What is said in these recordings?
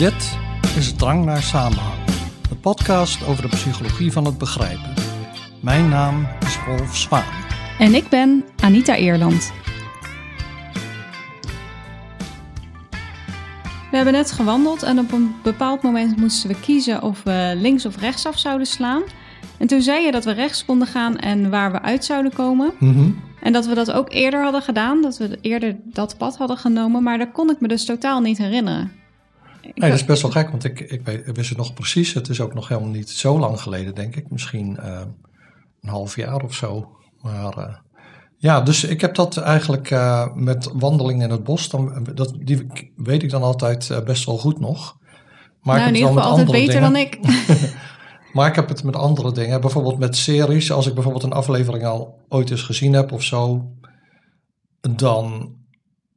Dit is Drang naar Samenhang, de podcast over de psychologie van het begrijpen. Mijn naam is Rolf Zwaan. En ik ben Anita Eerland. We hebben net gewandeld en op een bepaald moment moesten we kiezen of we links of rechtsaf zouden slaan. En toen zei je dat we rechts konden gaan en waar we uit zouden komen. En dat we dat ook eerder hadden gedaan, dat we eerder dat pad hadden genomen, maar dat kon ik me dus totaal niet herinneren. Nee, dat is best wel gek, want ik, ik, weet, ik wist het nog precies. Het is ook nog helemaal niet zo lang geleden, denk ik. Misschien uh, een half jaar of zo. Maar uh, ja, dus ik heb dat eigenlijk uh, met wandelingen in het bos. Dan, dat, die weet ik dan altijd best wel goed nog. Maar nou, in ieder geval altijd beter dingen. dan ik. maar ik heb het met andere dingen. Bijvoorbeeld met series. Als ik bijvoorbeeld een aflevering al ooit eens gezien heb of zo. Dan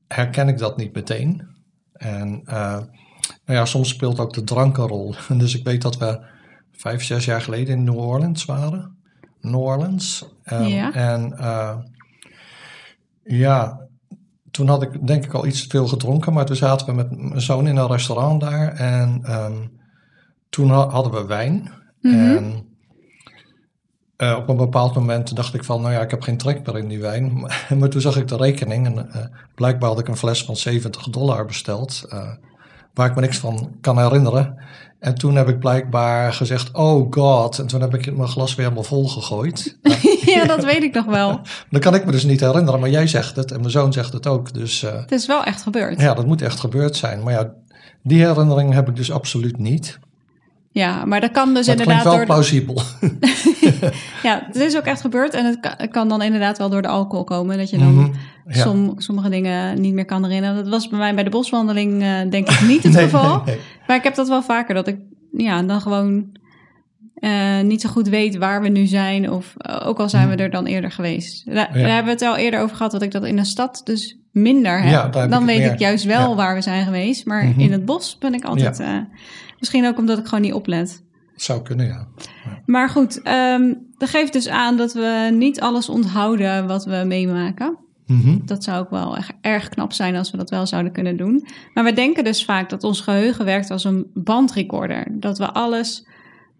herken ik dat niet meteen. En nou ja, soms speelt ook de drank een rol. Dus ik weet dat we vijf, zes jaar geleden in New Orleans waren. New Orleans. Um, ja. En uh, ja, toen had ik denk ik al iets te veel gedronken. Maar toen zaten we met mijn zoon in een restaurant daar. En um, toen hadden we wijn. Mm -hmm. En uh, op een bepaald moment dacht ik van, nou ja, ik heb geen trek meer in die wijn. maar toen zag ik de rekening en uh, blijkbaar had ik een fles van 70 dollar besteld waar ik me niks van kan herinneren. En toen heb ik blijkbaar gezegd, oh god. En toen heb ik mijn glas weer helemaal vol gegooid. ja, dat weet ik nog wel. Dan kan ik me dus niet herinneren, maar jij zegt het en mijn zoon zegt het ook. Dus, uh, het is wel echt gebeurd. Ja, dat moet echt gebeurd zijn. Maar ja, die herinnering heb ik dus absoluut niet. Ja, maar dat kan dus het inderdaad. wel door plausibel. ja, het is ook echt gebeurd. En het kan, het kan, dan inderdaad wel door de alcohol komen. Dat je dan mm -hmm. ja. som, sommige dingen niet meer kan herinneren. Dat was bij mij bij de boswandeling uh, denk ik niet het nee, geval. Nee, nee. Maar ik heb dat wel vaker. Dat ik ja, dan gewoon uh, niet zo goed weet waar we nu zijn. Of uh, ook al zijn we er dan eerder geweest. Daar, ja. daar, hebben we het al eerder over gehad. Dat ik dat in de stad dus minder heb. Ja, heb dan ik weet meer. ik juist wel waar we zijn geweest. Maar Mhm. in het bos ben ik altijd... misschien ook omdat ik gewoon niet oplet. Zou kunnen, ja. ja. Maar goed, um, dat geeft dus aan dat we niet alles onthouden wat we meemaken. Mm -hmm. Dat zou ook wel erg, erg, knap zijn als we dat wel zouden kunnen doen. Maar we denken dus vaak dat ons geheugen werkt als een bandrecorder. Dat we alles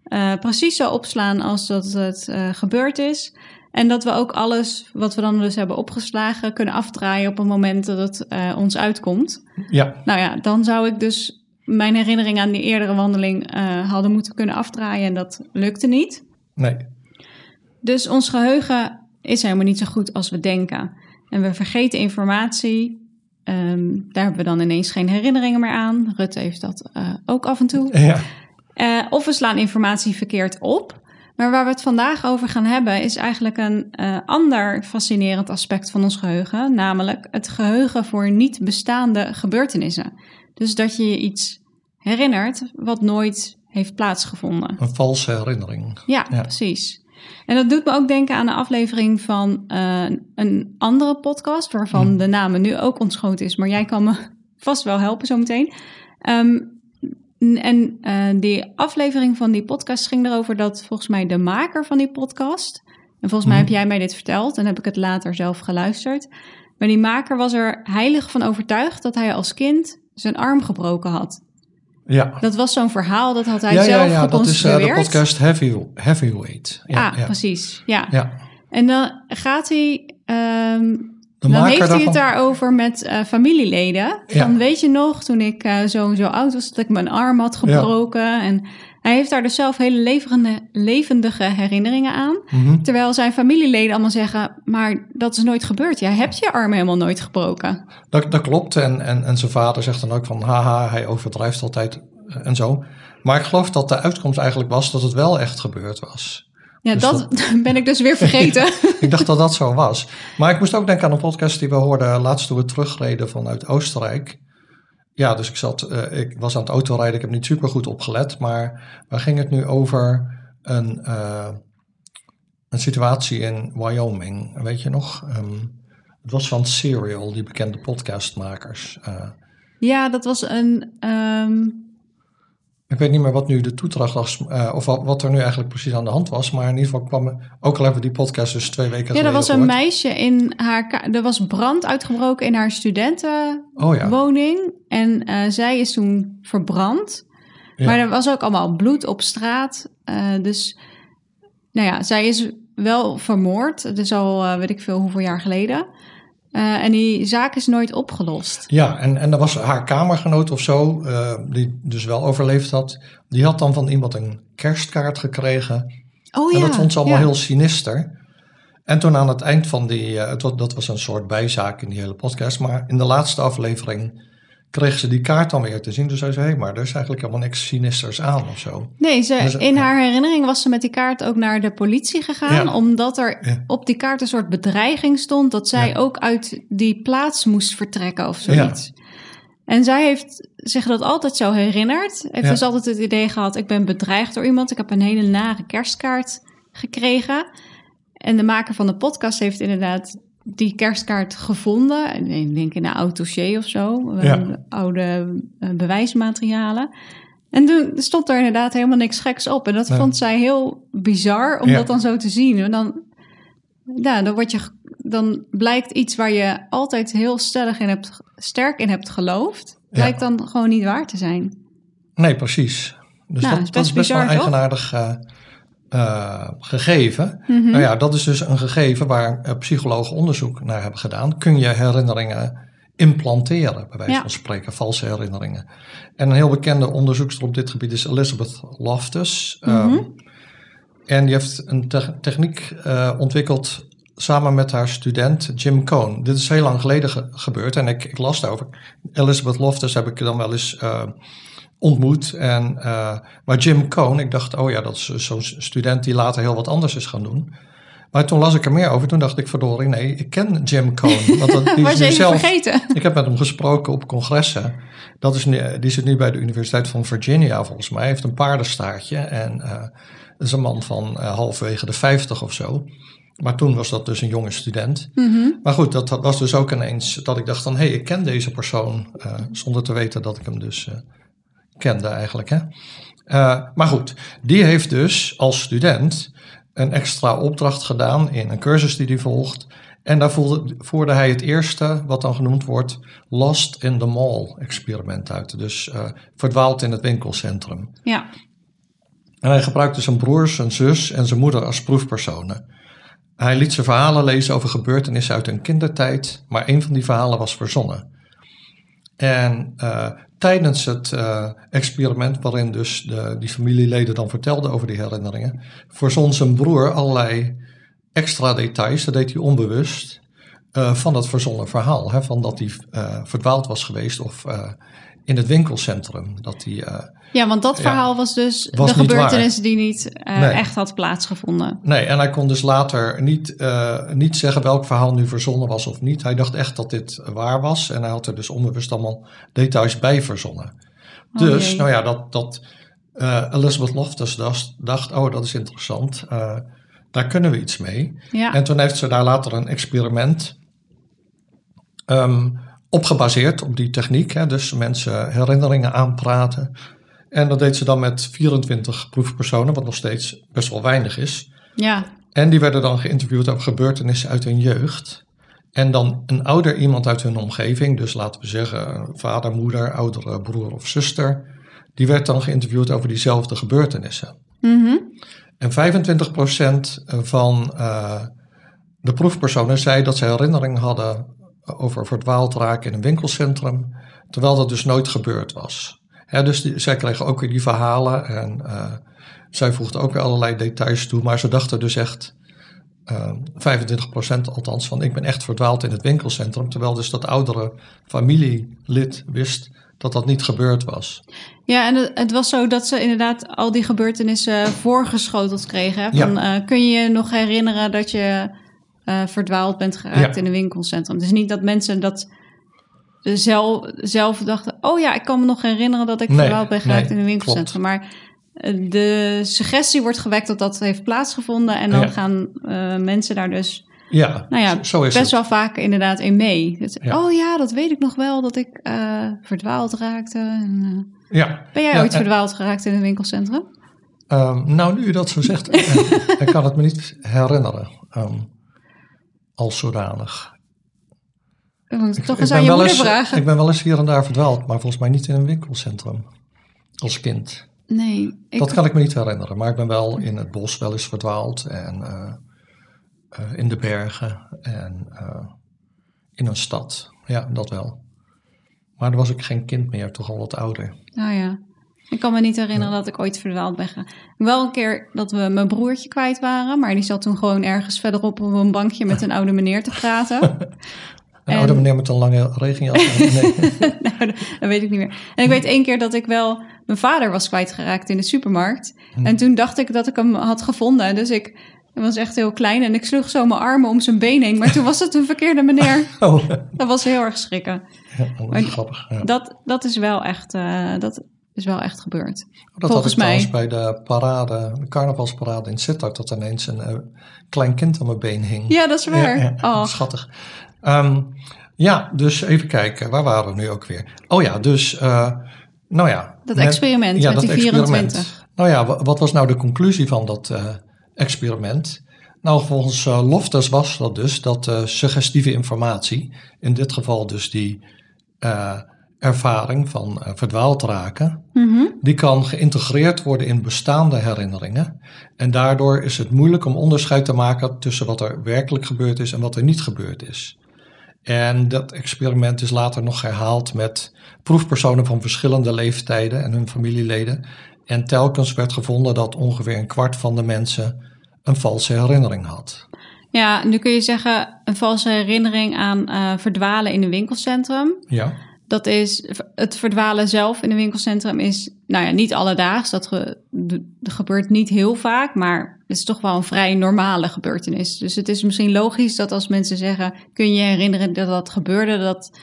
uh, precies zo opslaan als dat het uh, gebeurd is. En dat we ook alles wat we dan dus hebben opgeslagen kunnen afdraaien op het moment dat het uh, ons uitkomt. Ja. Nou ja, dan zou ik dus mijn herinnering aan die eerdere wandeling uh, hadden moeten kunnen afdraaien en dat lukte niet. Nee. Dus ons geheugen is helemaal niet zo goed als we denken. En we vergeten informatie. Um, daar hebben we dan ineens geen herinneringen meer aan. Rutte heeft dat uh, ook af en toe. Ja. Uh, of we slaan informatie verkeerd op. Maar waar we het vandaag over gaan hebben is eigenlijk een uh, ander fascinerend aspect van ons geheugen. Namelijk het geheugen voor niet bestaande gebeurtenissen. Dus dat je je iets herinnert wat nooit heeft plaatsgevonden. Een valse herinnering. Ja, ja, precies. En dat doet me ook denken aan de aflevering van uh, een andere podcast, waarvan hmm. de naam nu ook ontschoten is, maar jij kan me vast wel helpen zometeen. Um, en uh, die aflevering van die podcast ging erover dat volgens mij de maker van die podcast, en volgens mij Hmm. heb jij mij dit verteld en heb ik het later zelf geluisterd, maar die maker was er heilig van overtuigd dat hij als kind zijn arm gebroken had. Ja. Dat was zo'n verhaal, dat had hij ja, zelf ja, ja, dat is uh, geconstrueerd. de podcast Heavy, Heavyweight. Ja, ah, ja. precies. Ja. ja. En dan gaat hij... Um, De dan heeft hij het daarover met uh, familieleden. Ja. weet je nog, toen ik uh, zo en zo oud was, dat ik mijn arm had gebroken. En hij heeft daar dus zelf hele levendige, levendige herinneringen aan. Mhm. Terwijl zijn familieleden allemaal zeggen, maar dat is nooit gebeurd. Jij hebt je arm helemaal nooit gebroken. Dat, dat klopt. En, en, en zijn vader zegt dan ook van, haha, hij overdrijft altijd eh, en zo. Maar ik geloof dat de uitkomst eigenlijk was dat het wel echt gebeurd was. Ja, Dus dat, ben ik dus weer vergeten. Ik dacht dat dat zo was. Maar ik moest ook denken aan een podcast die we hoorden laatst toen we terugreden vanuit Oostenrijk. Ja, dus ik, zat, uh, ik was aan het autorijden, ik heb niet super goed opgelet. Maar waar ging het nu over een, uh, een situatie in Wyoming? Weet je nog? Um, het was van Serial, die bekende podcastmakers. Uh, ja, dat was een... Um, Ik weet niet meer wat nu de toedracht was, uh, of wat, wat, er nu eigenlijk precies aan de hand was. Maar in ieder geval kwam, ook al hebben we die podcast dus twee weken geleden Ja, er was een meisje in haar, er was brand uitgebroken in haar studentenwoning. Oh, ja. En uh, zij is toen verbrand. Ja. Maar er was ook allemaal bloed op straat. Uh, dus, nou ja, zij is wel vermoord. Het is al, weet ik veel, hoeveel jaar geleden. Uh, en die zaak is nooit opgelost. Ja, en, en er was haar kamergenoot of zo, uh, die dus wel overleefd had. Die had dan van iemand een kerstkaart gekregen. Oh ja. En dat vond ze allemaal heel sinister. En toen aan het eind van die, uh, het dat was een soort bijzaak in die hele podcast. Maar in de laatste aflevering kreeg ze die kaart dan weer te zien. Dus zei ze, hé, maar er is eigenlijk helemaal niks sinisters aan of zo. Nee, ze, dus, in haar herinnering was ze met die kaart ook naar de politie gegaan. Ja. Omdat er ja. op die kaart een soort bedreiging stond... dat zij ook uit die plaats moest vertrekken of zoiets. En zij heeft zich dat altijd zo herinnerd. Heeft dus altijd het idee gehad, ik ben bedreigd door iemand. Ik heb een hele nare kerstkaart gekregen. En de maker van de podcast heeft inderdaad die kerstkaart gevonden. Ik denk in een oud dossier of zo. Ja. Oude uh, bewijsmaterialen. En toen stond er inderdaad helemaal niks geks op. En dat ja. vond zij heel bizar om ja. dat dan zo te zien. En dan, ja, dan, word je, dan blijkt iets waar je altijd heel stellig in hebt, sterk in hebt geloofd, blijkt dan gewoon niet waar te zijn. Nee, precies. Dus nou, dat, is best, dat is best bizar, wel eigenaardig. Uh, uh, gegeven. Mm -hmm. Nou ja, dat is dus een gegeven waar uh, psychologen onderzoek naar hebben gedaan. Kun je herinneringen implanteren, bij wijze ja. van spreken, valse herinneringen. En een heel bekende onderzoekster op dit gebied is Elizabeth Loftus. Mm -hmm. um, en die heeft een te techniek uh, ontwikkeld samen met haar student Jim Cohn. Dit is heel lang geleden ge gebeurd en ik, ik las daarover. Elizabeth Loftus heb ik dan wel eens ontmoet. En, uh, maar Jim Cohn, ik dacht, oh ja, dat is zo'n student die later heel wat anders is gaan doen. Maar toen las ik er meer over. Toen dacht ik, verdorie, nee, ik ken Jim Cohn. Want dat, die is nu zelf, vergeten? Ik heb met hem gesproken op congressen. Dat is nu, die zit nu bij de Universiteit van Virginia, volgens mij. Hij heeft een paardenstaartje en uh, is een man van uh, halfwege de 50 of zo. Maar toen was dat dus een jonge student. Mm -hmm. Maar goed, dat, dat, was dus ook ineens dat ik dacht van... hé, hey, ik ken deze persoon, uh, zonder te weten dat ik hem dus kende eigenlijk. Hè? Uh, maar goed, die heeft dus als student een extra opdracht gedaan in een cursus die hij volgt. En daar voerde, voerde hij het eerste, wat dan genoemd wordt, Lost in the Mall experiment uit. Dus uh, verdwaald in het winkelcentrum. Ja. En hij gebruikte zijn broers, zijn zus en zijn moeder als proefpersonen. Hij liet ze verhalen lezen over gebeurtenissen uit hun kindertijd, maar een van die verhalen was verzonnen. En uh, tijdens het uh, experiment, waarin dus de, die familieleden dan vertelden over die herinneringen, verzon zijn broer allerlei extra details, dat deed hij onbewust, uh, van dat verzonnen verhaal. Hè, van dat hij uh, verdwaald was geweest of in het winkelcentrum. Dat hij, ja, want dat verhaal ja, was dus was de gebeurtenis die niet nee. echt had plaatsgevonden. Nee, en hij kon dus later niet, niet zeggen welk verhaal nu verzonnen was of niet. Hij dacht echt dat dit waar was en hij had er dus onbewust allemaal details bij verzonnen. Oh, Dus, jee. nou ja, dat, dat uh, Elizabeth Loftus dacht, dacht, oh dat is interessant, daar kunnen we iets mee. Ja. En toen heeft ze daar later een experiment um, op gebaseerd, op die techniek. Hè, dus mensen herinneringen aanpraten. En dat deed ze dan met 24 proefpersonen, wat nog steeds best wel weinig is. Ja. En die werden dan geïnterviewd over gebeurtenissen uit hun jeugd. En dan een ouder iemand uit hun omgeving, dus laten we zeggen vader, moeder, oudere broer of zuster, die werd dan geïnterviewd over diezelfde gebeurtenissen. Mm -hmm. En 25% van uh, de proefpersonen zei dat ze herinnering hadden over verdwaald raken in een winkelcentrum, terwijl dat dus nooit gebeurd was. He, dus die, zij kregen ook weer die verhalen en uh, zij voegden ook weer allerlei details toe, maar ze dachten dus echt uh, 25% althans van ik ben echt verdwaald in het winkelcentrum. Terwijl dus dat oudere familielid wist dat dat niet gebeurd was. Ja, en het was zo dat ze inderdaad al die gebeurtenissen voorgeschoteld kregen. Hè? Van, ja. uh, kun je je nog herinneren dat je uh, verdwaald bent geraakt ja. in een winkelcentrum? Het is niet dat mensen dat zelf, zelf dachten... oh ja, ik kan me nog herinneren dat ik nee, verdwaald ben geraakt nee, in een winkelcentrum. Klopt. Maar de suggestie wordt gewekt dat dat heeft plaatsgevonden. En dan ja. gaan uh, mensen daar dus Ja, nou ja, zo- is best het. wel vaak inderdaad in mee. Ja. Oh ja, dat weet ik nog wel, dat ik eh, verdwaald raakte. En, eh, Ja. ben jij Ja, ooit en- verdwaald geraakt in een winkelcentrum? Ehm, nou, nu je dat zo zegt, eh, ik kan het me niet herinneren. ehm, als zodanig. Ik toch eens ben aan je wel moeder eens- vragen. Ik ben wel eens hier en daar verdwaald, maar volgens mij niet in een winkelcentrum. Als kind. Nee, ik, Dat kan ik me niet herinneren, maar ik ben wel in het bos wel eens verdwaald. En eh, eh, in de bergen en eh, in een stad. Ja, dat wel. Maar dan was ik geen kind meer, toch al wat ouder. nou ja. Ik kan me niet herinneren dat ik ooit verdwaald ben gegaan. Wel een keer dat we mijn broertje kwijt waren, maar die zat toen gewoon ergens verderop op een bankje met een oude meneer te praten. Een En- oude meneer met een lange regenjas. Nee. nou, dat, weet ik niet meer. En ik weet één keer dat ik wel... Mijn vader was kwijtgeraakt in de supermarkt. Hm. En toen dacht ik dat ik hem had gevonden. Dus ik was echt heel klein en ik sloeg zo mijn armen om zijn been heen. Maar toen was het een verkeerde meneer. Oh, Dat was heel erg schrikken. ja, dat Maar- grappig. Ja. Dat, dat, is wel echt, eh, dat is wel echt gebeurd. Dat volgens had ik mij. trouwens bij de parade, de carnavalsparade in Sittard, dat ineens een eh, klein kind aan mijn been hing. Ja, dat is waar. Ja, Oh, schattig. Ehm, ja, dus even kijken, waar waren we nu ook weer? Oh ja, dus, eh, nou ja. dat met- experiment ja, met dat die experiment. 24. Nou ja, wa- wat was nou de conclusie van dat eh, experiment? Nou, volgens eh, Loftus was dat dus dat suggestieve informatie, in dit geval dus die ervaring van verdwaald raken, Mhm. die kan geïntegreerd worden in bestaande herinneringen. En daardoor is het moeilijk om onderscheid te maken tussen wat er werkelijk gebeurd is en wat er niet gebeurd is. En dat experiment is later nog herhaald met proefpersonen van verschillende leeftijden en hun familieleden. En telkens werd gevonden dat ongeveer een kwart van de mensen een valse herinnering had. Ja, nu kun je zeggen een valse herinnering aan eh, verdwalen in een winkelcentrum. Ja, Dat is het verdwalen zelf in een winkelcentrum is, nou ja, niet alledaags. Dat ge- gebeurt niet heel vaak, maar het is toch wel een vrij normale gebeurtenis. Dus het is misschien logisch dat als mensen zeggen: kun je je herinneren dat dat gebeurde? Dat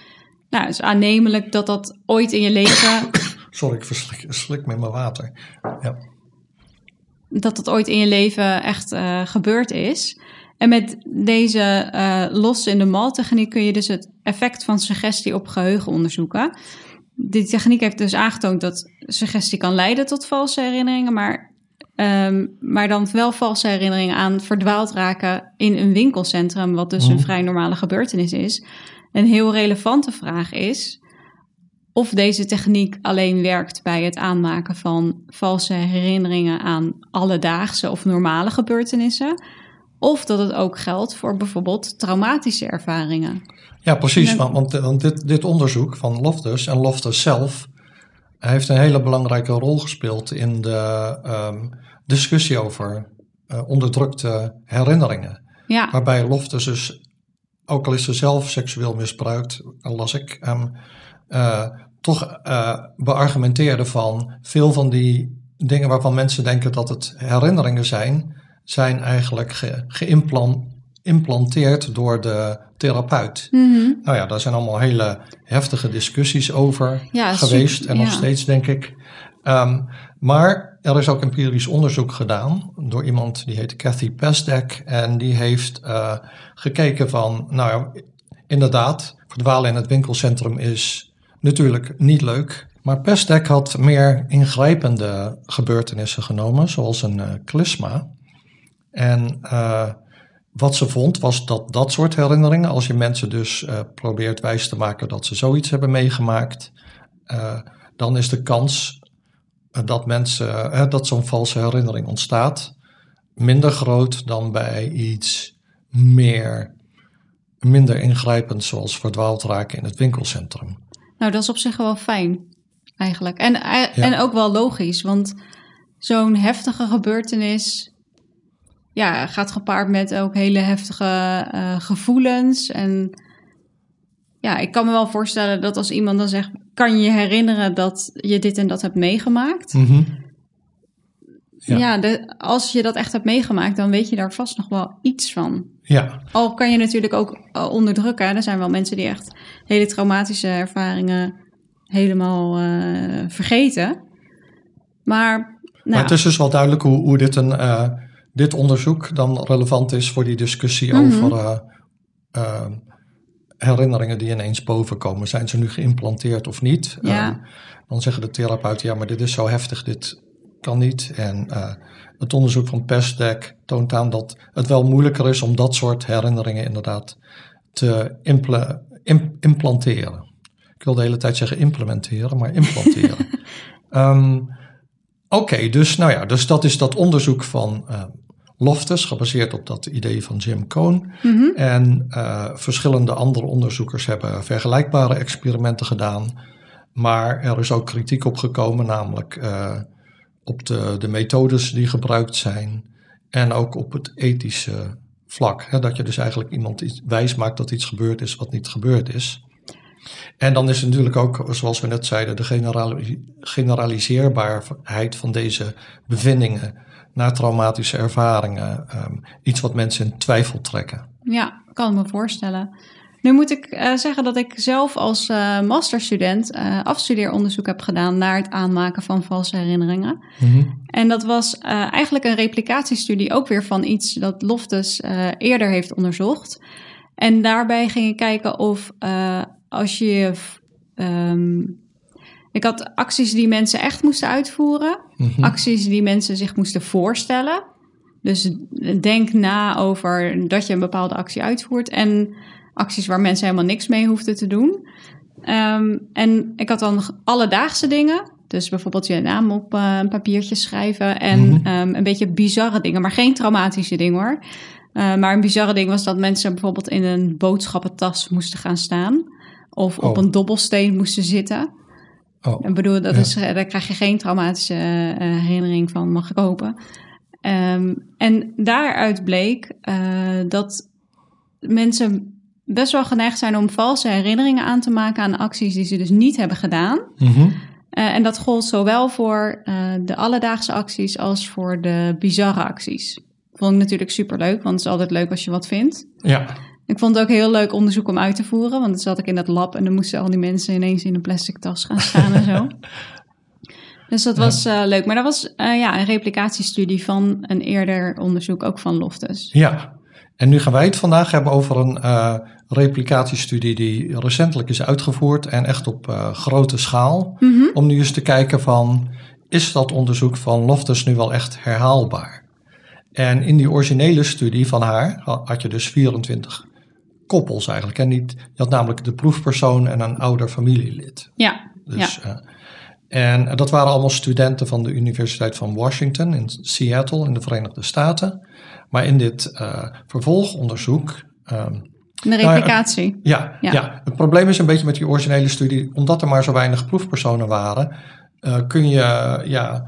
nou, is aannemelijk dat dat ooit in je leven, sorry, ik verslik slik met mijn water. Ja. dat dat ooit in je leven echt eh, gebeurd is. En met deze eh los in de mal techniek kun je dus het effect van suggestie op geheugen onderzoeken. Die techniek heeft dus aangetoond dat suggestie kan leiden tot valse herinneringen, maar, ehm, maar dan wel valse herinneringen aan verdwaald raken in een winkelcentrum, wat dus een Mhm. vrij normale gebeurtenis is. Een heel relevante vraag is of deze techniek alleen werkt bij het aanmaken van valse herinneringen aan alledaagse of normale gebeurtenissen. Of dat het ook geldt voor bijvoorbeeld traumatische ervaringen. Ja, precies. Want, want, want dit, dit onderzoek van Loftus en Loftus zelf heeft een hele belangrijke rol gespeeld in de ehm, discussie over eh, onderdrukte herinneringen. Ja, Waarbij Loftus dus, ook al is ze zelf seksueel misbruikt, las ik, eh, toch eh, beargumenteerde van veel van die dingen waarvan mensen denken dat het herinneringen zijn, zijn eigenlijk ge- geïmplanteerd door de therapeut. Mhm. Nou ja, daar zijn allemaal hele heftige discussies over Ja, geweest super, en nog ja. steeds, denk ik. Ehm, maar er is ook empirisch onderzoek gedaan door iemand die heet Cathy Pesdek. En die heeft eh, gekeken van, nou ja, inderdaad, verdwalen in het winkelcentrum is natuurlijk niet leuk. Maar Pesdek had meer ingrijpende gebeurtenissen genomen, zoals een eh, klisma. En eh, wat ze vond was dat dat soort herinneringen, als je mensen dus eh, probeert wijs te maken dat ze zoiets hebben meegemaakt, eh, dan is de kans dat mensen, dat zo'n valse herinnering ontstaat, minder groot dan bij iets meer, minder ingrijpend, zoals verdwaald raken in het winkelcentrum. nou dat is op zich wel fijn eigenlijk. En, en ook wel logisch, want zo'n heftige gebeurtenis ja, gaat gepaard met ook hele heftige eh, gevoelens. En ja, ik kan me wel voorstellen dat als iemand dan zegt: kan je je herinneren dat je dit en dat hebt meegemaakt? Mhm. Ja, Ja. de, als je dat echt hebt meegemaakt, dan weet je daar vast nog wel iets van. Ja, Al kan je natuurlijk ook eh, onderdrukken. Er zijn wel mensen die echt hele traumatische ervaringen helemaal eh, vergeten. Maar, nou, maar het is dus wel duidelijk hoe, hoe dit een, dit onderzoek dan relevant is voor die discussie Mhm. over eh, eh, herinneringen die ineens bovenkomen. Zijn ze nu geïmplanteerd of niet? Ja. Eh, dan zeggen de therapeuten, ja, maar dit is zo heftig, dit kan niet. En het onderzoek van PESDEC toont aan dat het wel moeilijker is om dat soort herinneringen inderdaad te impla- im- implanteren. Ik wil de hele tijd zeggen implementeren, maar implanteren. Ehm, Oké, dus, nou ja, dus dat is dat onderzoek van Loftus, gebaseerd op dat idee van Jim Cohn. Mhm. En eh, verschillende andere onderzoekers hebben vergelijkbare experimenten gedaan. Maar er is ook kritiek op gekomen, namelijk eh, op de, de methodes die gebruikt zijn. En ook op het ethische vlak. Hè, dat je dus eigenlijk iemand iets wijs maakt dat iets gebeurd is wat niet gebeurd is. En dan is natuurlijk ook, zoals we net zeiden, de generali- generaliseerbaarheid van deze bevindingen naar traumatische ervaringen. ehm, iets wat mensen in twijfel trekken. Ja, kan me voorstellen. Nu moet ik eh, zeggen dat ik zelf als eh, masterstudent eh, afstudeeronderzoek heb gedaan naar het aanmaken van valse herinneringen. En dat was eigenlijk een replicatiestudie ook weer van iets dat Loftus eerder heeft onderzocht. En daarbij ging ik kijken of als je. ehm, ik had acties die mensen echt moesten uitvoeren, Mhm. acties die mensen zich moesten voorstellen. Dus denk na over dat je een bepaalde actie uitvoert en acties waar mensen helemaal niks mee hoefden te doen. Ehm, en ik had dan alledaagse dingen. Dus bijvoorbeeld je naam op eh, een papiertje schrijven. En Mhm. ehm, een beetje bizarre dingen, maar geen traumatische dingen hoor. Eh, maar een bizarre ding was dat mensen bijvoorbeeld in een boodschappentas moesten gaan staan. Of op Oh. een dobbelsteen moesten zitten. Oh, Ik bedoel, dat Ja. is, eh, daar krijg je geen traumatische eh, herinnering van, mag ik hopen. Ehm, en daaruit bleek eh, dat mensen best wel geneigd zijn om valse herinneringen aan te maken aan acties die ze dus niet hebben gedaan. mhm. En dat gold zowel voor de alledaagse acties als voor de bizarre acties. Vond ik natuurlijk superleuk, want het is altijd leuk als je wat vindt. ja. Ik vond het ook heel leuk onderzoek om uit te voeren, want dan zat ik in dat lab en dan moesten al die mensen ineens in een plastic tas gaan staan en zo. Dus dat was eh, leuk. Maar dat was eh, ja, een replicatiestudie van een eerder onderzoek, ook van Loftus. Ja, en nu gaan wij het vandaag hebben over een eh, replicatiestudie die recentelijk is uitgevoerd en echt op grote schaal. Mhm. Om nu eens te kijken van, is dat onderzoek van Loftus nu wel echt herhaalbaar? En in die originele studie van haar ha- had je dus 24 koppels eigenlijk. En niet, je had namelijk de proefpersoon en een ouder familielid. Ja, Dus, eh, en dat waren allemaal studenten van de Universiteit van Washington in Seattle in de Verenigde Staten. Maar in dit eh, vervolgonderzoek. ehm, een replicatie. ja, Ja. ja. het probleem is een beetje met die originele studie, omdat er maar zo weinig proefpersonen waren, eh, kun je ja,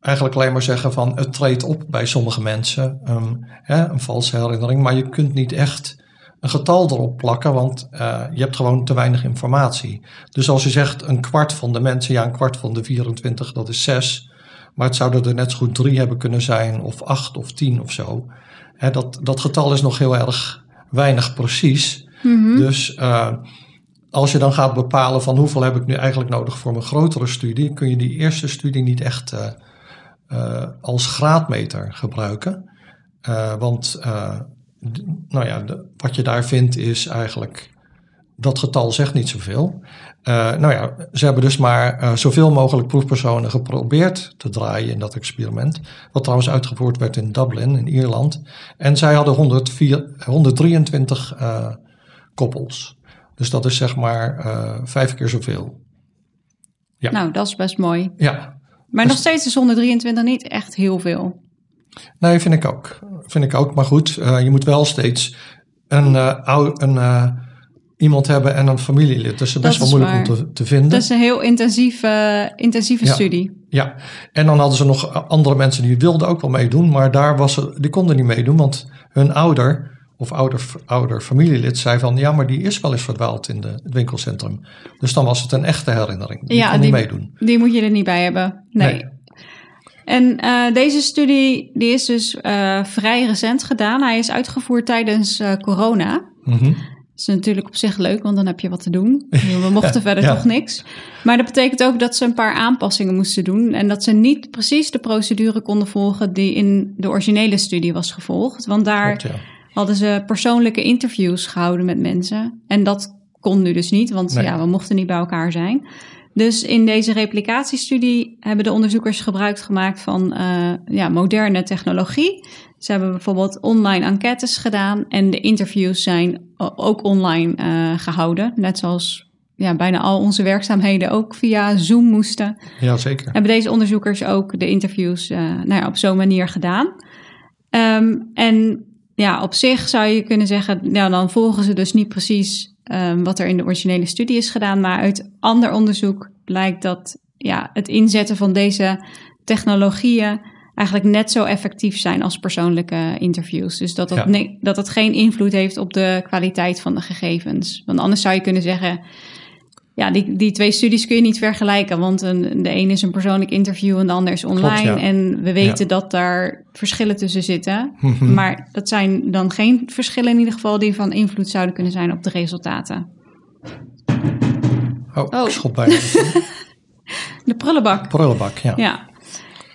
eigenlijk alleen maar zeggen van het treedt op bij sommige mensen, ehm, hè, een valse herinnering, maar je kunt niet echt een getal erop plakken, want eh, je hebt gewoon te weinig informatie. Dus als je zegt een kwart van de mensen, ja een kwart van de 24, dat is zes, maar het zouden er net zo goed drie hebben kunnen zijn, of acht of tien of zo. Hè, dat, dat getal is nog heel erg weinig precies. Mhm. Dus eh, als je dan gaat bepalen van hoeveel heb ik nu eigenlijk nodig voor mijn grotere studie, kun je die eerste studie niet echt eh, als graadmeter gebruiken. Want nou ja, de- wat je daar vindt is eigenlijk, dat getal zegt niet zoveel. Eh, nou ja, ze hebben dus maar eh, zoveel mogelijk proefpersonen geprobeerd te draaien in dat experiment. Wat trouwens uitgevoerd werd in Dublin, in Ierland. En zij hadden 104, 123 eh, koppels. Dus dat is zeg maar vijf keer zoveel. Ja. Nou, dat is best mooi. Ja, Maar nog steeds is 123 niet echt heel veel. Nee, vind ik ook. Vind ik ook. Maar goed, eh, je moet wel steeds een, eh, ou- een, eh, iemand hebben en een familielid. Dus dat is best wel moeilijk om te, te vinden. Dat is een heel intensieve, intensieve Ja. studie. Ja, en dan hadden ze nog andere mensen die wilden ook wel meedoen, maar daar was ze, die konden niet meedoen, want hun ouder of ouder, ouder familielid zei van ja, maar die is wel eens verdwaald in de, het winkelcentrum. Dus dan was het een echte herinnering. Die Ja, kon die- niet meedoen. Die moet je er niet bij hebben. Nee. Nee. En eh, deze studie die is dus eh, vrij recent gedaan. Hij is uitgevoerd tijdens eh, corona. Mhm. Dat is natuurlijk op zich leuk, want dan heb je wat te doen. We mochten verder Ja. toch niks. Maar dat betekent ook dat ze een paar aanpassingen moesten doen. En dat ze niet precies de procedure konden volgen die in de originele studie was gevolgd. Want daar Klopt, ja. hadden ze persoonlijke interviews gehouden met mensen. En dat kon nu dus niet, want Nee. ja, we mochten niet bij elkaar zijn. Dus in deze replicatiestudie hebben de onderzoekers gebruik gemaakt van eh, ja, moderne technologie. Ze hebben bijvoorbeeld online enquêtes gedaan en de interviews zijn ook online eh, gehouden. Net zoals ja, bijna al onze werkzaamheden ook via Zoom moesten ja, zeker. hebben deze onderzoekers ook de interviews eh, nou ja, op zo'n manier gedaan. Ehm, en ja, op zich zou je kunnen zeggen, nou, dan volgen ze dus niet precies ehm, wat er in de originele studie is gedaan. Maar uit ander onderzoek blijkt dat ja, het inzetten van deze technologieën eigenlijk net zo effectief zijn als persoonlijke interviews. Dus dat dat, Ja. dat het geen invloed heeft op de kwaliteit van de gegevens. Want anders zou je kunnen zeggen, ja, die, die twee studies kun je niet vergelijken. Want een, de een is een persoonlijk interview en de ander is online. ja. En we weten dat daar verschillen tussen zitten. Mhm. Maar dat zijn dan geen verschillen in ieder geval die van invloed zouden kunnen zijn op de resultaten. Oh, Oh. De prullenbak. Prullenbak, ja. Ja.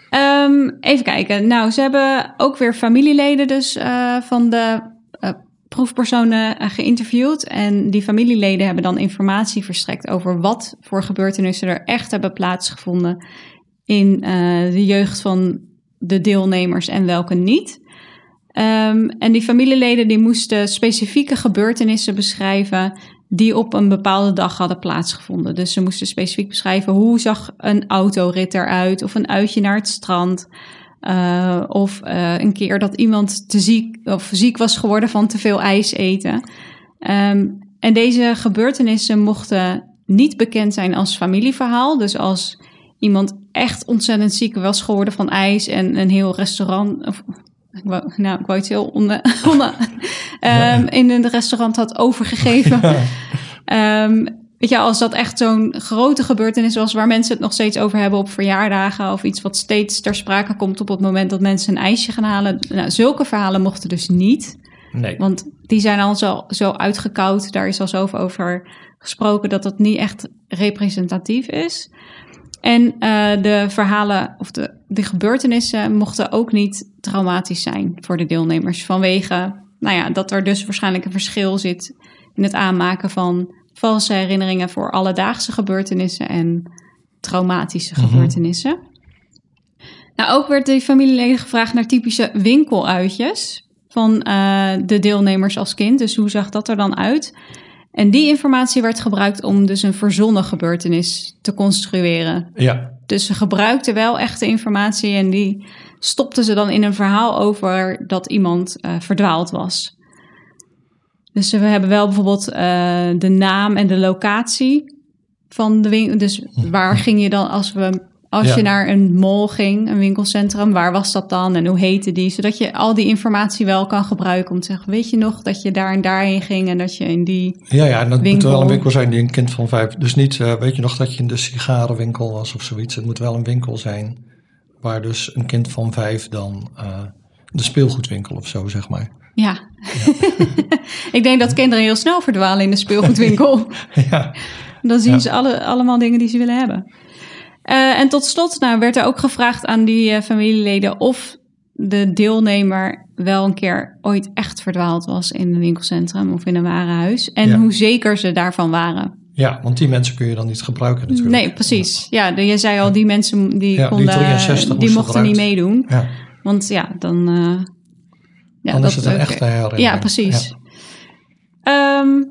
Ehm, even kijken. Nou, ze hebben ook weer familieleden dus eh, van de eh, proefpersonen eh, geïnterviewd. En die familieleden hebben dan informatie verstrekt over wat voor gebeurtenissen er echt hebben plaatsgevonden in eh, de jeugd van de deelnemers en welke niet. Ehm, en die familieleden die moesten specifieke gebeurtenissen beschrijven die op een bepaalde dag hadden plaatsgevonden. Dus ze moesten specifiek beschrijven hoe zag een autorit eruit of een uitje naar het strand. Eh, of eh, een keer dat iemand te ziek of ziek was geworden van te veel ijs eten. Ehm, en deze gebeurtenissen mochten niet bekend zijn als familieverhaal. Dus als iemand echt ontzettend ziek was geworden van ijs en een heel restaurant. Of, ik wou, nou, ik wou iets heel on, on- ehm, in een restaurant had overgegeven. Ehm, weet je, als dat echt zo'n grote gebeurtenis was waar mensen het nog steeds over hebben op verjaardagen of iets wat steeds ter sprake komt op het moment dat mensen een ijsje gaan halen. Nou, zulke verhalen mochten dus niet. Nee. Want die zijn al zo, zo uitgekoud. Daar is al zoveel over gesproken dat dat niet echt representatief is. En eh, de verhalen of de, de gebeurtenissen mochten ook niet traumatisch zijn voor de deelnemers. Vanwege nou ja, dat er dus waarschijnlijk een verschil zit in het aanmaken van valse herinneringen voor alledaagse gebeurtenissen en traumatische Mhm. gebeurtenissen. Nou, ook werd de familieleden gevraagd naar typische winkeluitjes van eh, de deelnemers als kind. Dus hoe zag dat er dan uit? En die informatie werd gebruikt om dus een verzonnen gebeurtenis te construeren. Ja, Dus ze gebruikten wel echte informatie en die stopten ze dan in een verhaal over dat iemand eh, verdwaald was. Dus we hebben wel bijvoorbeeld eh, de naam en de locatie van de winkel. Dus waar ging je dan als we als Ja. je naar een mall ging, een winkelcentrum, waar was dat dan en hoe heette die? Zodat je al die informatie wel kan gebruiken om te zeggen, weet je nog dat je daar en daarheen ging en dat je in die ja, ja en dat moet wel een winkel zijn die een kind van vijf... Dus niet, eh, weet je nog dat je in de sigarenwinkel was of zoiets. Het moet wel een winkel zijn waar dus een kind van vijf dan... eh, de speelgoedwinkel of zo, zeg maar. Ja. ik denk dat kinderen heel snel verdwalen in de speelgoedwinkel. ja, Dan zien Ja. ze alle, allemaal dingen die ze willen hebben. Eh, en tot slot nou, werd er ook gevraagd aan die eh, familieleden of de deelnemer wel een keer ooit echt verdwaald was in een winkelcentrum of in een warenhuis. En Ja. hoe zeker ze daarvan waren. ja, want die mensen kun je dan niet gebruiken natuurlijk. Nee, precies. Ja, je zei al, die mensen die, Ja, konden, 63 die mochten niet meedoen. Ja, Want ja, dan... eh, ja, dan dat is het een echte herinnering. Ja, precies. Ehm,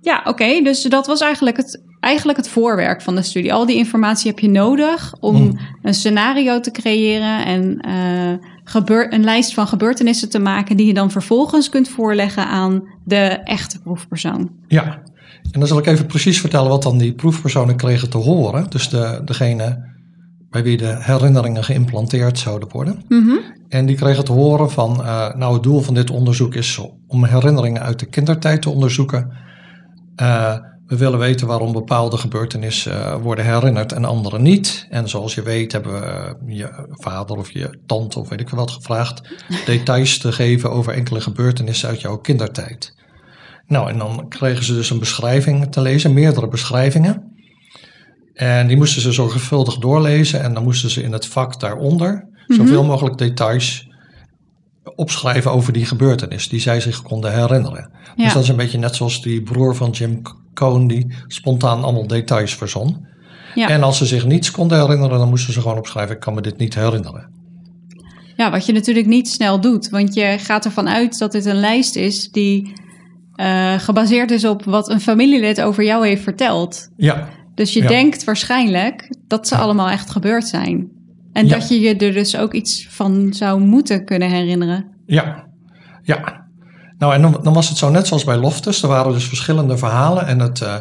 ja, oké. Dus dat was eigenlijk het, eigenlijk het voorwerk van de studie. Al die informatie heb je nodig om Mm. een scenario te creëren en eh, gebeur, een lijst van gebeurtenissen te maken die je dan vervolgens kunt voorleggen aan de echte proefpersoon. Ja, en dan zal ik even precies vertellen wat dan die proefpersonen kregen te horen. Dus de, degene bij wie de herinneringen geïmplanteerd zouden worden. Mhm. En die kregen te horen van, eh, nou het doel van dit onderzoek is om herinneringen uit de kindertijd te onderzoeken. Eh, we willen weten waarom bepaalde gebeurtenissen eh, worden herinnerd en andere niet. En zoals je weet hebben we je vader of je tante of weet ik wat gevraagd details te geven over enkele gebeurtenissen uit jouw kindertijd. Nou, en dan kregen ze dus een beschrijving te lezen, meerdere beschrijvingen. En die moesten ze zorgvuldig doorlezen en dan moesten ze in het vak daaronder zoveel mogelijk details opschrijven over die gebeurtenis die zij zich konden herinneren. Ja. Dus dat is een beetje net zoals die broer van Jim Cohn die spontaan allemaal details verzon. Ja. En als ze zich niets konden herinneren, dan moesten ze gewoon opschrijven: ik kan me dit niet herinneren. Ja, wat je natuurlijk niet snel doet. Want je gaat ervan uit dat dit een lijst is die eh, gebaseerd is op wat een familielid over jou heeft verteld. Ja, Dus je Ja. denkt waarschijnlijk dat ze allemaal echt gebeurd zijn. En dat je je er dus ook iets van zou moeten kunnen herinneren. ja, ja. Nou, en dan, dan was het zo net zoals bij Loftus. Er waren dus verschillende verhalen en het, eh,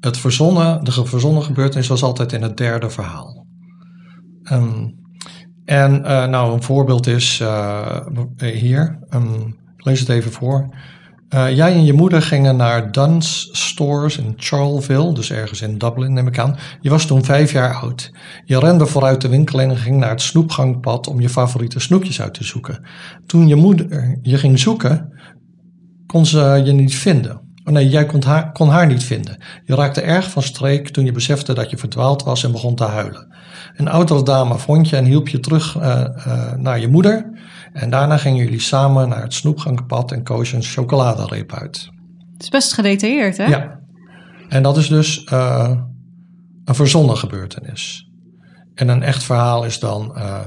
het verzonnen, de verzonnen gebeurtenis was altijd in het derde verhaal. Ehm, en eh, nou, een voorbeeld is eh, hier. Ehm, ik lees het even voor. Eh, jij en je moeder gingen naar Dunn's Stores in Charleville, dus ergens in Dublin neem ik aan. Je was toen vijf jaar oud. Je rende vooruit de winkel in en ging naar het snoepgangpad om je favoriete snoepjes uit te zoeken. Toen je moeder je ging zoeken, kon ze je niet vinden. Oh nee, jij kon haar, kon haar niet vinden. Je raakte erg van streek toen je besefte dat je verdwaald was en begon te huilen. Een oudere dame vond je en hielp je terug eh, eh, naar je moeder. En daarna gingen jullie samen naar het snoepgangpad en koos je een chocoladereep uit. Het is best gedetailleerd, hè? Ja. En dat is dus eh, een verzonnen gebeurtenis. En een echt verhaal is dan. eh,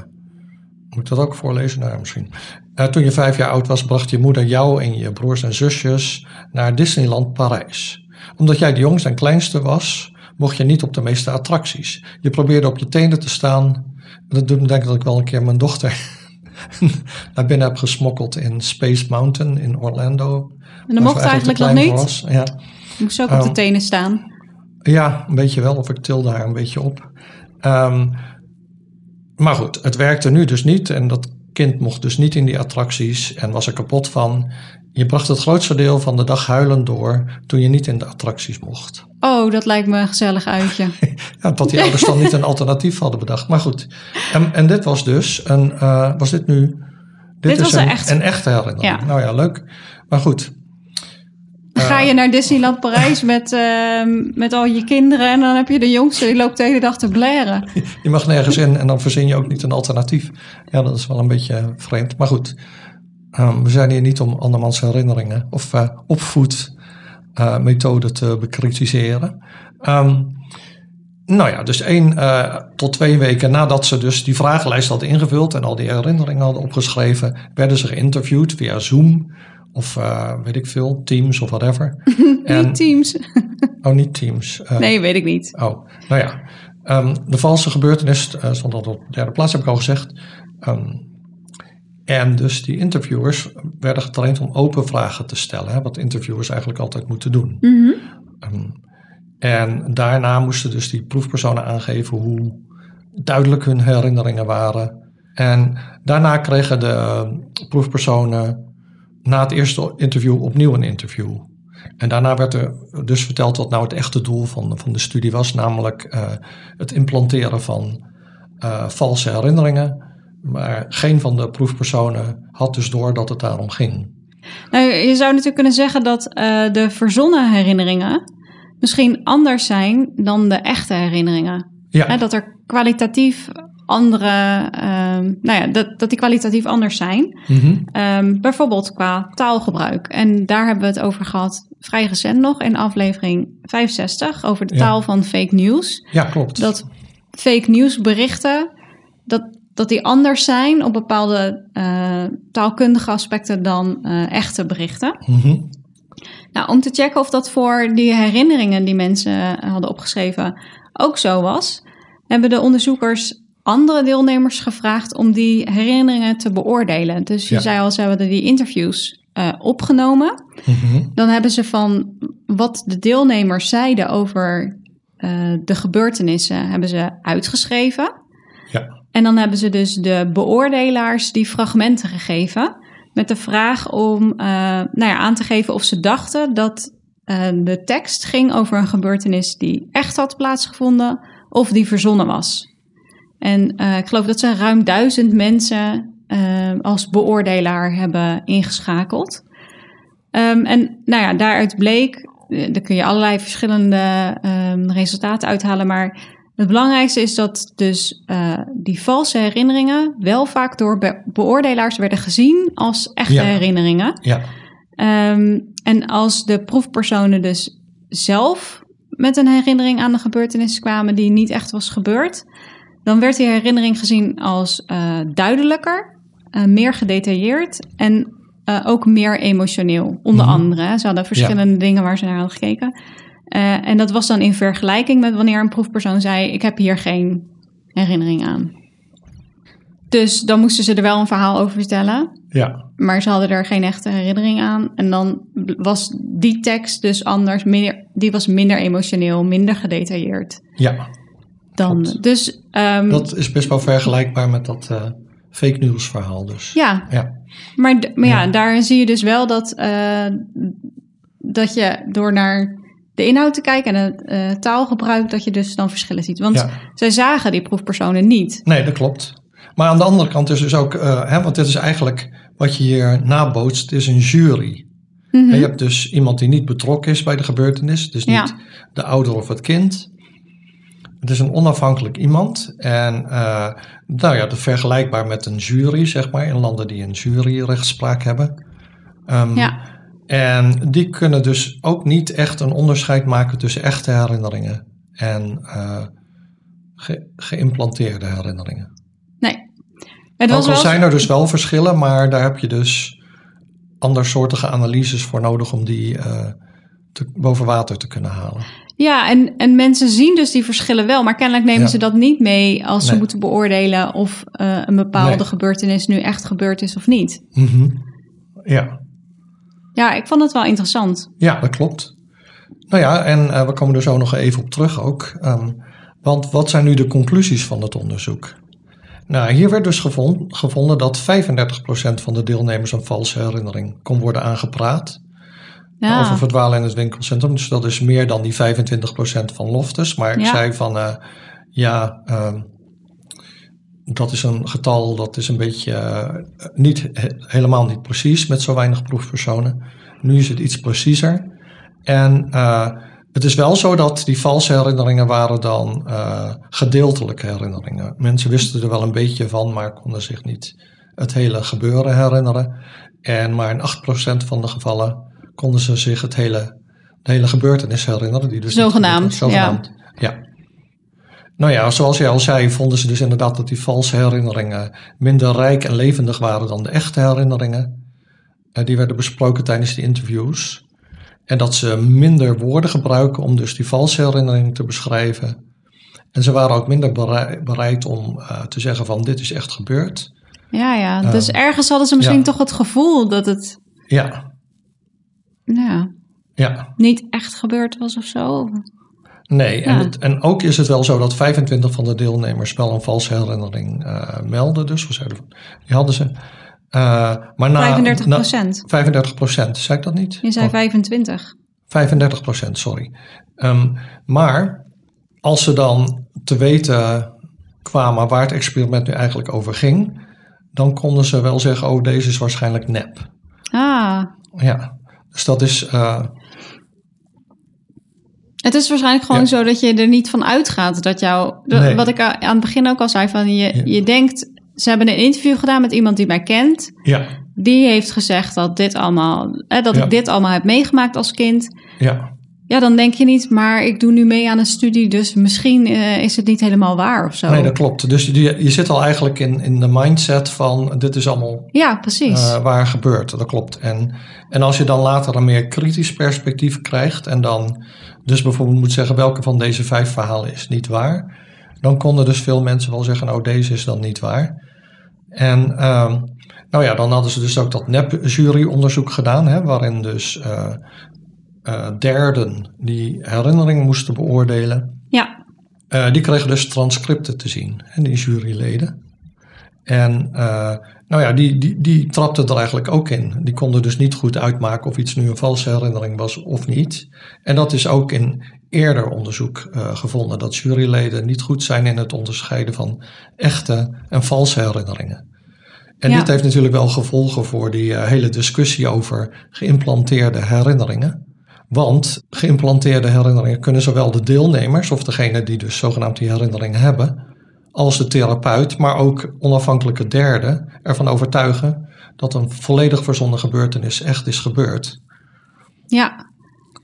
moet ik dat ook voorlezen? Nou, misschien. Eh, toen je vijf jaar oud was, bracht je moeder jou en je broers en zusjes naar Disneyland Parijs. Omdat jij de jongste en kleinste was, mocht je niet op de meeste attracties. Je probeerde op je tenen te staan. Dat doet me denken dat ik wel een keer mijn dochter naar binnen heb gesmokkeld in Space Mountain in Orlando. En dat mocht eigenlijk nog niet. Ja. Moest ook op de Ehm, tenen staan. Ja, een beetje wel. Of ik tilde haar een beetje op. Ehm, maar goed, het werkte nu dus niet. En dat kind mocht dus niet in die attracties en was er kapot van. Je bracht het grootste deel van de dag huilend door toen je niet in de attracties mocht. Oh, dat lijkt me een gezellig uitje. Ja, dat die ouders dan niet een alternatief hadden bedacht. Maar goed, en, en dit was dus een, eh, was dit nu? Dit, Dit is was een, echt- een echte herinnering. Ja. Nou ja, leuk. Maar goed, Ga je naar Disneyland Parijs met, ehm, met al je kinderen en dan heb je de jongste die loopt de hele dag te blaren. Je mag nergens in en dan verzin je ook niet een alternatief. Ja, dat is wel een beetje vreemd. Maar goed, ehm, we zijn hier niet om andermans herinneringen of eh opvoedmethoden te bekritiseren. Ehm, nou ja, dus één eh, tot twee weken nadat ze dus die vragenlijst hadden ingevuld en al die herinneringen hadden opgeschreven, werden ze geïnterviewd via Zoom of eh, weet ik veel, Teams of whatever. en, Niet teams. oh, niet Teams. eh, Nee, weet ik niet. Oh, nou ja. Ehm, de valse gebeurtenis eh, stond al op de derde plaats, heb ik al gezegd. En dus die interviewers werden getraind om open vragen te stellen. Hè, wat interviewers eigenlijk altijd moeten doen. Mhm. Ehm, en daarna moesten dus die proefpersonen aangeven hoe duidelijk hun herinneringen waren. En daarna kregen de eh, proefpersonen na het eerste interview opnieuw een interview. En daarna werd er dus verteld wat nou het echte doel van, van de studie was, namelijk eh, het implanteren van eh, valse herinneringen. Maar geen van de proefpersonen had dus door dat het daarom ging. Nou, je zou natuurlijk kunnen zeggen dat eh, de verzonnen herinneringen misschien anders zijn dan de echte herinneringen. Ja, Hè, dat er kwalitatief andere, ehm, nou ja, dat, dat die kwalitatief anders zijn. mhm, Ehm, bijvoorbeeld qua taalgebruik. En daar hebben we het over gehad vrij recent nog in aflevering 65 over de Ja. taal van fake news. ja klopt. Dat fake news berichten, dat, dat die anders zijn op bepaalde eh, taalkundige aspecten dan eh, echte berichten. Mhm, Nou, om te checken of dat voor die herinneringen die mensen eh, hadden opgeschreven ook zo was, hebben de onderzoekers andere deelnemers gevraagd om die herinneringen te beoordelen. Dus je Ja. zei al, ze hebben die interviews opgenomen. mhm, Dan hebben ze van wat de deelnemers zeiden over de gebeurtenissen, hebben ze uitgeschreven. En dan hebben ze dus de beoordelaars die fragmenten gegeven. Met de vraag om eh, nou ja, aan te geven of ze dachten dat eh, de tekst ging over een gebeurtenis die echt had plaatsgevonden of die verzonnen was. En eh, ik geloof dat ze ruim duizend mensen als beoordelaar hebben ingeschakeld. Ehm, en nou ja, daaruit bleek, daar kun je allerlei verschillende ehm, resultaten uithalen, maar het belangrijkste is dat dus eh, die valse herinneringen wel vaak door be- beoordelaars werden gezien als echte Ja. herinneringen. Ja, Ehm, en als de proefpersonen dus zelf met een herinnering aan de gebeurtenis kwamen die niet echt was gebeurd, dan werd die herinnering gezien als eh, duidelijker, eh, meer gedetailleerd en ook meer emotioneel. Onder Mhm. andere, ze hadden verschillende dingen waar ze naar hadden gekeken. Eh, en dat was dan in vergelijking met wanneer een proefpersoon zei: Ik heb hier geen herinnering aan. Dus dan moesten ze er wel een verhaal over vertellen. ja, Maar ze hadden er geen echte herinnering aan. En dan was die tekst dus anders. Minder, die was minder emotioneel, minder gedetailleerd. ja. Dan, Klopt. dus ehm, Dat is best wel vergelijkbaar met dat eh, fake news verhaal dus. ja, Ja, maar, maar ja, Ja. daarin zie je dus wel dat, eh, dat je door naar de inhoud te kijken en het eh, taalgebruik, dat je dus dan verschillen ziet. Want Ja. zij zagen die proefpersonen niet. nee, dat klopt. Maar aan de andere kant is dus ook, eh, hè, want dit is eigenlijk wat je hier nabootst, is een jury. Mhm. En Je hebt dus iemand die niet betrokken is bij de gebeurtenis, dus niet Ja. de ouder of het kind. Het is een onafhankelijk iemand. En eh, nou ja, vergelijkbaar met een jury, zeg maar, in landen die een juryrechtspraak hebben. Ehm, Ja. En die kunnen dus ook niet echt een onderscheid maken tussen echte herinneringen en ge- geïmplanteerde herinneringen. Nee. Het was wel zijn er dus wel verschillen, maar daar heb je dus andersoortige analyses voor nodig om die eh, te, boven water te kunnen halen. Ja, en, en mensen zien dus die verschillen wel, maar kennelijk nemen Ja. ze dat niet mee als ze moeten beoordelen of eh, een bepaalde Nee. gebeurtenis nu echt gebeurd is of niet. Mhm. Ja. Ja, ik vond het wel interessant. ja, dat klopt. Nou ja, en eh, we komen er zo nog even op terug ook. Ehm, want wat zijn nu de conclusies van het onderzoek? Nou, hier werd dus gevon- gevonden dat 35% van de deelnemers een valse herinnering kon worden aangepraat. Ja, over verdwalen in het winkelcentrum. Dus dat is meer dan die 25% van Loftus. Maar ik Ja. zei van, eh, ja, ehm, dat is een getal, dat is een beetje eh, niet, he- helemaal niet precies met zo weinig proefpersonen. Nu is het iets preciezer. En eh, het is wel zo dat die valse herinneringen waren dan eh, gedeeltelijke herinneringen. Mensen wisten er wel een beetje van, maar konden zich niet het hele gebeuren herinneren. En maar in 8% van de gevallen konden ze zich het hele, de hele gebeurtenis herinneren. Die dus. Zogenaamd, ja. Nou ja, zoals jij al zei, vonden ze dus inderdaad dat die valse herinneringen minder rijk en levendig waren dan de echte herinneringen. Eh, die werden besproken tijdens de interviews. En dat ze minder woorden gebruiken om dus die valse herinnering te beschrijven. En ze waren ook minder berei- bereid om eh, te zeggen van dit is echt gebeurd. ja, ja. Eh, dus ergens hadden ze misschien ja. toch het gevoel dat het Ja, nou, ja. niet echt gebeurd was of zo. Nee, en, het, en ook is het wel zo dat 25 van de deelnemers wel een valse herinnering eh, melden. Dus we zeiden, van, die hadden ze. Eh, maar na, 35 na- procent. 35 procent, zei ik dat niet? Je zei Oh, 25. 35 procent, sorry. Ehm, maar als ze dan te weten kwamen waar het experiment nu eigenlijk over ging, dan konden ze wel zeggen, oh deze is waarschijnlijk nep. Ah, Ja, dus dat is, eh, Het is waarschijnlijk gewoon Ja. zo dat je er niet van uitgaat dat jou. Nee. Wat ik aan het begin ook al zei: van je, Ja. je denkt. Ze hebben een interview gedaan met iemand die mij kent. ja, Die heeft gezegd dat, dit allemaal, hè, dat Ja. ik dit allemaal heb meegemaakt als kind. ja, Ja, dan denk je niet, maar ik doe nu mee aan een studie, dus misschien eh, is het niet helemaal waar of zo. nee dat klopt. Dus je, je zit al eigenlijk in, in de mindset van dit is allemaal Ja, precies. eh, waar gebeurt. Dat klopt. En, en als je dan later een meer kritisch perspectief krijgt en dan dus bijvoorbeeld moet zeggen welke van deze vijf verhalen is niet waar, dan konden dus veel mensen wel zeggen, nou deze is dan niet waar. En ehm, nou ja, dan hadden ze dus ook dat nep-juryonderzoek gedaan, hè, waarin dus eh, eh, derden die herinneringen moesten beoordelen. ja, Eh, die kregen dus transcripten te zien, en die juryleden. En nou ja, die, die, die trapten er eigenlijk ook in. Die konden dus niet goed uitmaken of iets nu een valse herinnering was of niet. En dat is ook in eerder onderzoek eh, gevonden, dat juryleden niet goed zijn in het onderscheiden van echte en valse herinneringen. En Ja. dit heeft natuurlijk wel gevolgen voor die eh, hele discussie over geïmplanteerde herinneringen. Want geïmplanteerde herinneringen kunnen zowel de deelnemers, of degene die dus zogenaamd die herinneringen hebben, als de therapeut, maar ook onafhankelijke derden ervan overtuigen dat een volledig verzonnen gebeurtenis echt is gebeurd. Ja,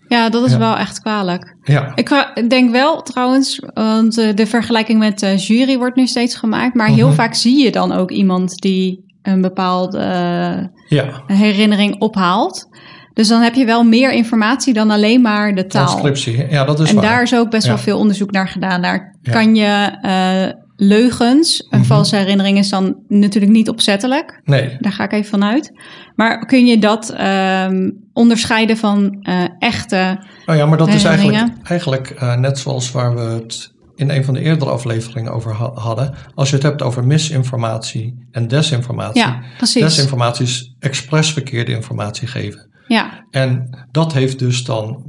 ja dat is Ja. wel echt kwalijk. Ja, Ik denk wel trouwens, want eh, de vergelijking met de jury wordt nu steeds gemaakt. Maar heel Mhm. vaak zie je dan ook iemand die een bepaalde eh, ja. herinnering ophaalt. Dus dan heb je wel meer informatie dan alleen maar de taal. transcriptie. Ja, dat is En waar. daar is ook best wel veel onderzoek naar gedaan. Daar Ja. kan je eh, leugens, een Mhm. valse herinnering is dan natuurlijk niet opzettelijk. Nee, Daar ga ik even van uit. Maar kun je dat ehm, onderscheiden van eh, echte... Nou ja, maar dat is eigenlijk, eigenlijk eh, net zoals waar we het in een van de eerdere afleveringen over ha- hadden. Als je het hebt over misinformatie en desinformatie. Ja, precies. Desinformatie is expres verkeerde informatie geven. Ja, En dat heeft dus dan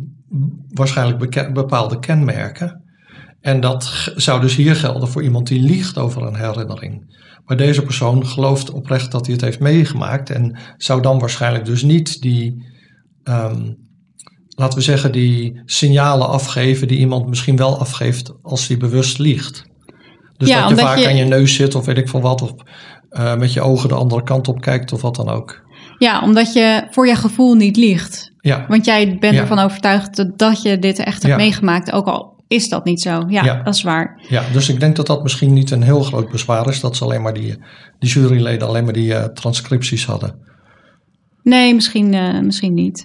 waarschijnlijk bepaalde kenmerken. En dat zou dus hier gelden voor iemand die liegt over een herinnering. Maar deze persoon gelooft oprecht dat hij het heeft meegemaakt en zou dan waarschijnlijk dus niet die, ehm, laten we zeggen, die signalen afgeven die iemand misschien wel afgeeft als hij bewust liegt. Dus Ja, dat je vaak je- aan je neus zit of weet ik veel wat, of eh, met je ogen de andere kant op kijkt of wat dan ook. ja, omdat je voor je gevoel niet liegt. Ja, Want jij bent Ja. ervan overtuigd dat- dat je dit echt hebt meegemaakt. Ook al is dat niet zo. Ja, Ja. dat is waar. Ja, dus ik denk dat dat misschien niet een heel groot bezwaar is. Dat ze alleen maar die, die juryleden alleen maar die eh, transcripties hadden. Nee, misschien, eh, misschien niet.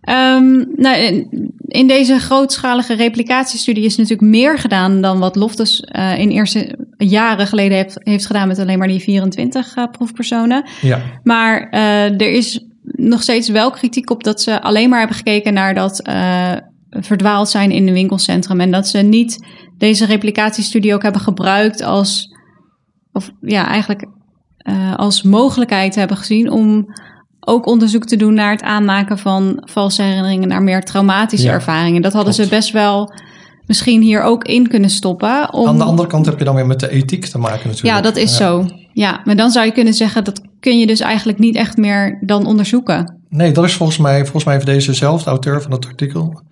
Ehm, nou, in- deze grootschalige replicatiestudie is natuurlijk meer gedaan dan wat Loftus eh, in eerste jaren geleden heeft, heeft gedaan met alleen maar die 24 eh, proefpersonen. Ja, Maar er is nog steeds wel kritiek op dat ze alleen maar hebben gekeken naar dat verdwaald zijn in een winkelcentrum. En dat ze niet deze replicatiestudie ook hebben gebruikt als, of ja, eigenlijk eh, als mogelijkheid hebben gezien om ook onderzoek te doen naar het aanmaken van valse herinneringen, naar meer traumatische Ja, ervaringen. Dat hadden klopt. ze best wel misschien hier ook in kunnen stoppen. Om... aan de andere kant heb je dan weer met de ethiek te maken natuurlijk. Ja, dat is zo. Ja, maar dan zou je kunnen zeggen dat kun je dus eigenlijk niet echt meer dan onderzoeken. Nee, dat is volgens mij, volgens mij heeft dezezelfde auteur van het artikel,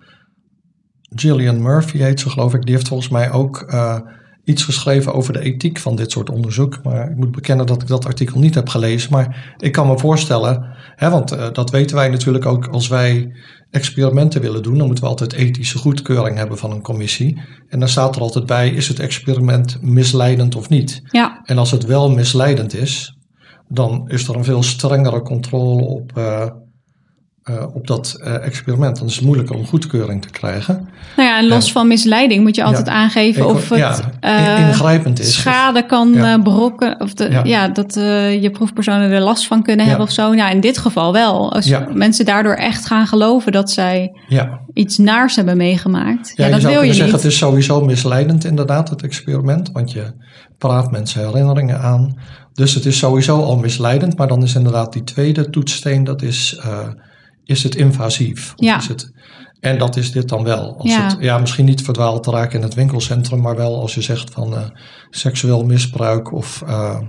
Gillian Murphy heet ze geloof ik, die heeft volgens mij ook eh, iets geschreven over de ethiek van dit soort onderzoek. Maar ik moet bekennen dat ik dat artikel niet heb gelezen. Maar ik kan me voorstellen, hè, want eh, dat weten wij natuurlijk ook als wij experimenten willen doen, dan moeten we altijd ethische goedkeuring hebben van een commissie. En dan staat er altijd bij, is het experiment misleidend of niet? Ja, En als het wel misleidend is, dan is er een veel strengere controle op, eh, eh, op dat eh, experiment. Dan is het moeilijker om goedkeuring te krijgen. nou ja, en los van misleiding moet je altijd Ja. aangeven of het ja, eh, in- ingrijpend is. schade kan Ja. berokken. Of de, ja. Dat je proefpersonen er last van kunnen hebben of zo. Nou, in dit geval wel. Als mensen daardoor echt gaan geloven dat zij Ja, iets naars hebben meegemaakt. Ja, je dat zou wil je zeggen, niet. het is sowieso misleidend inderdaad, het experiment. Want je praat mensen herinneringen aan. Dus het is sowieso al misleidend. Maar dan is inderdaad die tweede toetssteen, dat is, is het invasief? Of Ja. Is het, en dat is dit dan wel. Als Ja. Het, ja, misschien niet verdwaald te raken in het winkelcentrum, maar wel als je zegt van eh, seksueel misbruik of eh,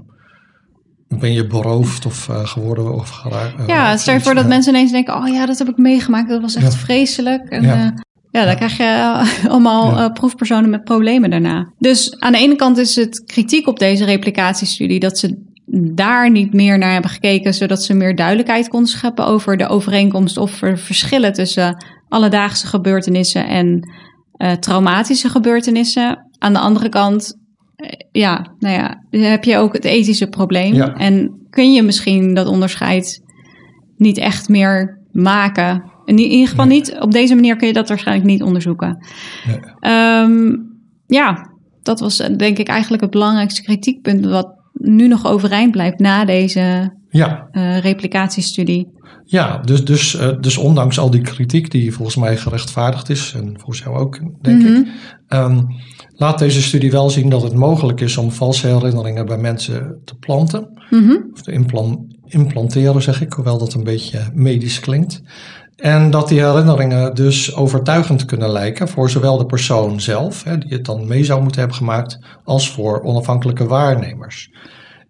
ben je beroofd of eh, geworden of geraakt. Ja, stel je voor dat mensen ineens denken... oh ja, dat heb ik meegemaakt, dat was echt Ja. vreselijk. En, Ja. ja. dan krijg je allemaal Ja. proefpersonen met problemen daarna. Dus aan de ene kant is het kritiek op deze replicatiestudie... dat ze daar niet meer naar hebben gekeken... zodat ze meer duidelijkheid konden scheppen over de overeenkomst... of er verschillen tussen alledaagse gebeurtenissen en eh, traumatische gebeurtenissen. Aan de andere kant, eh, ja, nou ja, heb je ook het ethische probleem. Ja. En kun je misschien dat onderscheid niet echt meer maken. In ieder geval Nee. niet, op deze manier kun je dat waarschijnlijk niet onderzoeken. Nee. Ehm, ja, dat was eh, denk ik eigenlijk het belangrijkste kritiekpunt wat nu nog overeind blijft na deze Ja, eh, replicatiestudie. Ja, dus, dus, eh, dus ondanks al die kritiek die volgens mij gerechtvaardigd is, en volgens jou ook, denk Mhm. ik, ehm, laat deze studie wel zien dat het mogelijk is om valse herinneringen bij mensen te planten. Mhm. Of te implan- implanteren, zeg ik, hoewel dat een beetje medisch klinkt. En dat die herinneringen dus overtuigend kunnen lijken voor zowel de persoon zelf, hè, die het dan mee zou moeten hebben gemaakt, als voor onafhankelijke waarnemers.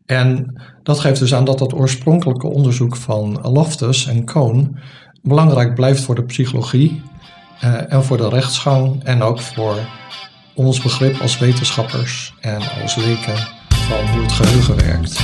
En dat geeft dus aan dat dat oorspronkelijke onderzoek van Loftus en Cohn belangrijk blijft voor de psychologie uh, en voor de rechtsgang en ook voor ons begrip als wetenschappers en als leken van hoe het geheugen werkt.